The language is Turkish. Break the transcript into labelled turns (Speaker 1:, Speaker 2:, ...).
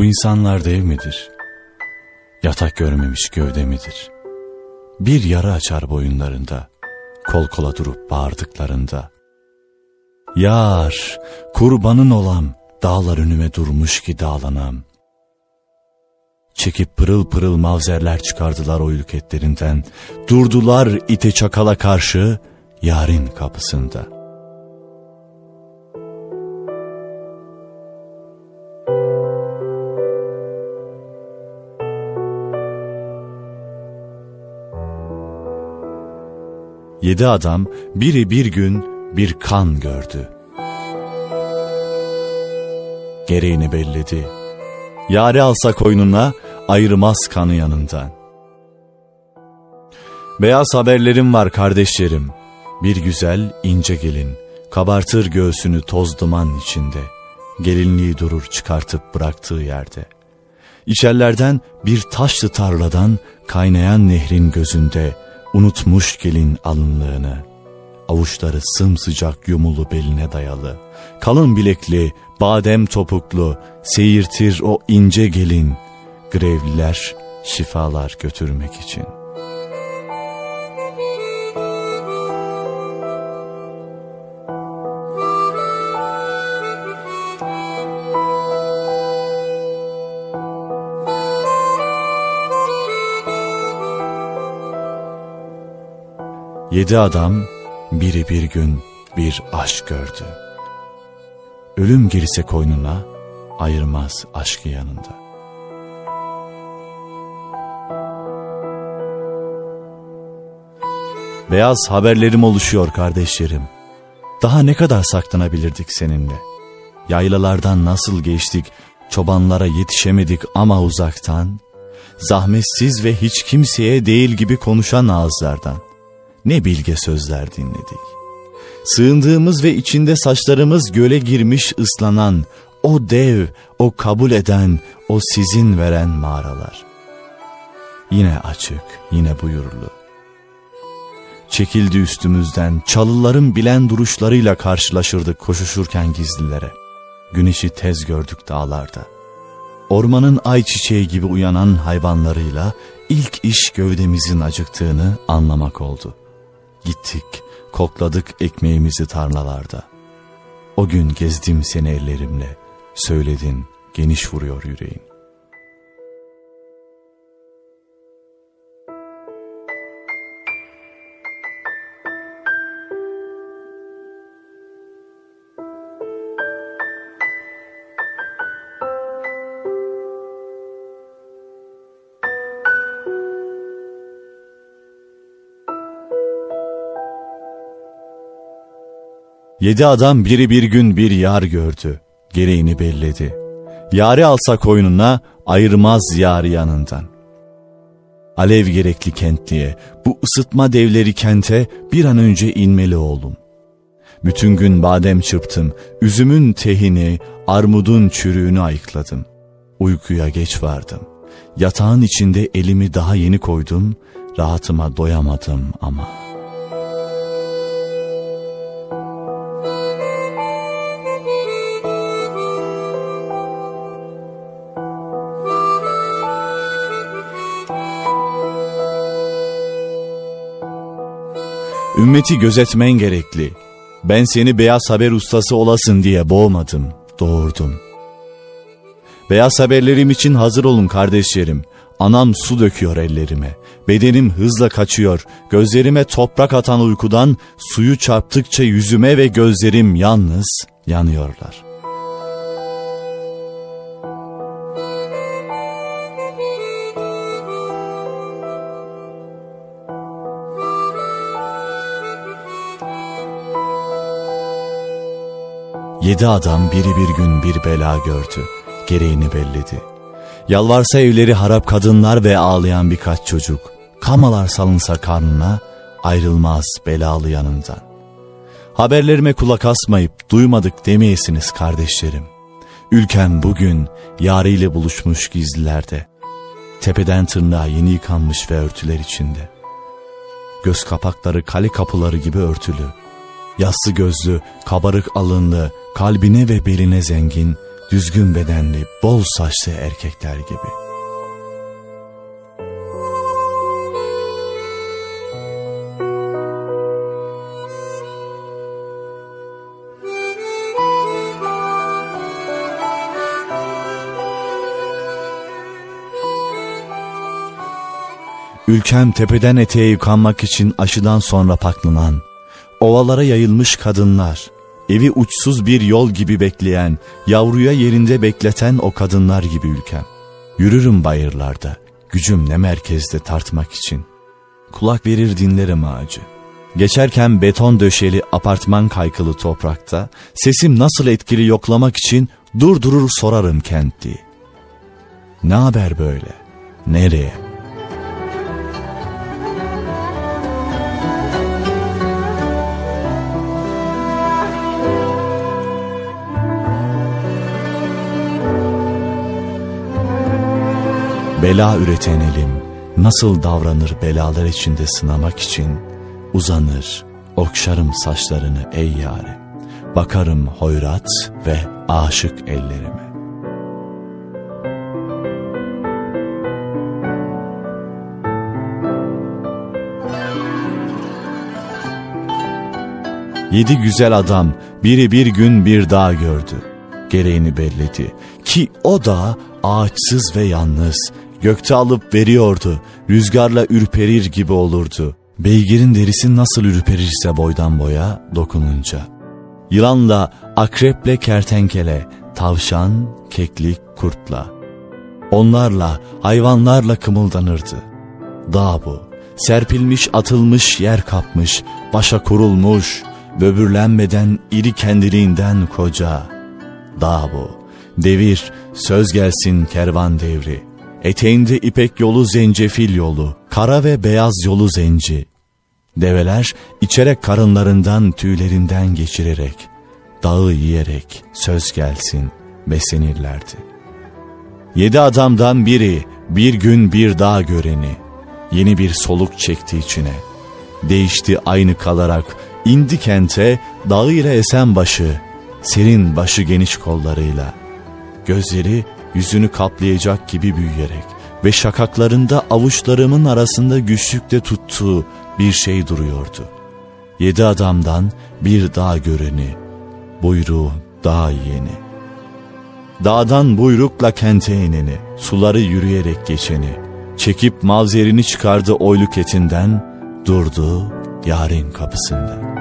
Speaker 1: Bu insanlar dev midir? Yatak görmemiş gövde midir? Bir yara açar boyunlarında, kol kola durup bağırdıklarında. Yar, kurbanın olam, dağlar önüme durmuş ki dağlanam. Çekip pırıl pırıl mavzerler çıkardılar o ülketlerinden, durdular ite çakala karşı, yarın kapısında.'' Yedi adam biri bir gün bir kan gördü. Gereğini belledi. Yari alsa koynuna ayırmaz kanı yanından. Beyaz haberlerim var kardeşlerim. Bir güzel ince gelin, kabartır göğsünü toz duman içinde. Gelinliği durur çıkartıp bıraktığı yerde. İçerlerden bir taşlı tarladan kaynayan nehrin gözünde Unutmuş gelin alınlığını, avuçları sımsıcak yumulu beline dayalı, kalın bilekli, badem topuklu, seyirtir o ince gelin, grevliler şifalar götürmek için.'' Yedi adam biri bir gün bir aşk gördü. Ölüm girse koynuna ayırmaz aşkı yanında. Beyaz haberlerim oluşuyor kardeşlerim. Daha ne kadar saklanabilirdik seninle? Yaylalardan nasıl geçtik, çobanlara yetişemedik ama uzaktan, zahmetsiz ve hiç kimseye değil gibi konuşan ağızlardan ne bilge sözler dinledik. Sığındığımız ve içinde saçlarımız göle girmiş ıslanan, o dev, o kabul eden, o sizin veren mağaralar. Yine açık, yine buyurlu. Çekildi üstümüzden, çalıların bilen duruşlarıyla karşılaşırdık koşuşurken gizlilere. Güneşi tez gördük dağlarda. Ormanın ay çiçeği gibi uyanan hayvanlarıyla ilk iş gövdemizin acıktığını anlamak oldu. Gittik, kokladık ekmeğimizi tarlalarda. O gün gezdim seni ellerimle, söyledin, geniş vuruyor yüreğin. Yedi adam biri bir gün bir yar gördü. Gereğini belledi. Yari alsa koynuna ayırmaz yar yanından. Alev gerekli kentliye, bu ısıtma devleri kente bir an önce inmeli oğlum. Bütün gün badem çırptım, üzümün tehini, armudun çürüğünü ayıkladım. Uykuya geç vardım. Yatağın içinde elimi daha yeni koydum, rahatıma doyamadım ama.'' Ümmeti gözetmen gerekli. Ben seni beyaz haber ustası olasın diye boğmadım, doğurdum. Beyaz haberlerim için hazır olun kardeşlerim. Anam su döküyor ellerime. Bedenim hızla kaçıyor. Gözlerime toprak atan uykudan suyu çarptıkça yüzüme ve gözlerim yalnız yanıyorlar.'' Yedi adam biri bir gün bir bela gördü. Gereğini belledi. Yalvarsa evleri harap kadınlar ve ağlayan birkaç çocuk. Kamalar salınsa karnına ayrılmaz belalı yanından. Haberlerime kulak asmayıp duymadık demeyesiniz kardeşlerim. Ülkem bugün yarıyla buluşmuş gizlilerde. Tepeden tırnağa yeni yıkanmış ve örtüler içinde. Göz kapakları kale kapıları gibi örtülü. Yassı gözlü, kabarık alınlı, kalbine ve beline zengin, düzgün bedenli, bol saçlı erkekler gibi. Ülkem tepeden eteğe yıkanmak için aşıdan sonra paklanan, ovalara yayılmış kadınlar, evi uçsuz bir yol gibi bekleyen, yavruya yerinde bekleten o kadınlar gibi ülkem. Yürürüm bayırlarda, gücüm ne merkezde tartmak için. Kulak verir dinlerim ağacı. Geçerken beton döşeli apartman kaykılı toprakta, sesim nasıl etkili yoklamak için durdurur sorarım kentli. Ne haber böyle? Nereye? Bela üreten elim nasıl davranır belalar içinde sınamak için uzanır, okşarım saçlarını ey yâre. Bakarım hoyrat ve aşık ellerime. Yedi güzel adam biri bir gün bir dağ gördü. Gereğini belledi ki o da ağaçsız ve yalnız Gökte alıp veriyordu, rüzgarla ürperir gibi olurdu. Beygirin derisi nasıl ürperirse boydan boya dokununca. Yılanla, akreple kertenkele, tavşan, keklik, kurtla. Onlarla, hayvanlarla kımıldanırdı. Dağ bu, serpilmiş atılmış yer kapmış, başa kurulmuş, böbürlenmeden iri kendiliğinden koca. Dağ bu, devir, söz gelsin kervan devri.'' Eteğinde ipek yolu zencefil yolu, kara ve beyaz yolu zenci. Develer içerek karınlarından tüylerinden geçirerek, dağı yiyerek söz gelsin beslenirlerdi. Yedi adamdan biri bir gün bir dağ göreni, yeni bir soluk çekti içine. Değişti aynı kalarak, indi kente, dağı ile esen başı, serin başı geniş kollarıyla. Gözleri yüzünü kaplayacak gibi büyüyerek ve şakaklarında avuçlarımın arasında güçlükte tuttuğu bir şey duruyordu. Yedi adamdan bir dağ göreni, buyruğu dağ yeni. Dağdan buyrukla kente ineni, suları yürüyerek geçeni, çekip mavzerini çıkardı oyluk etinden, durdu yarın kapısında.''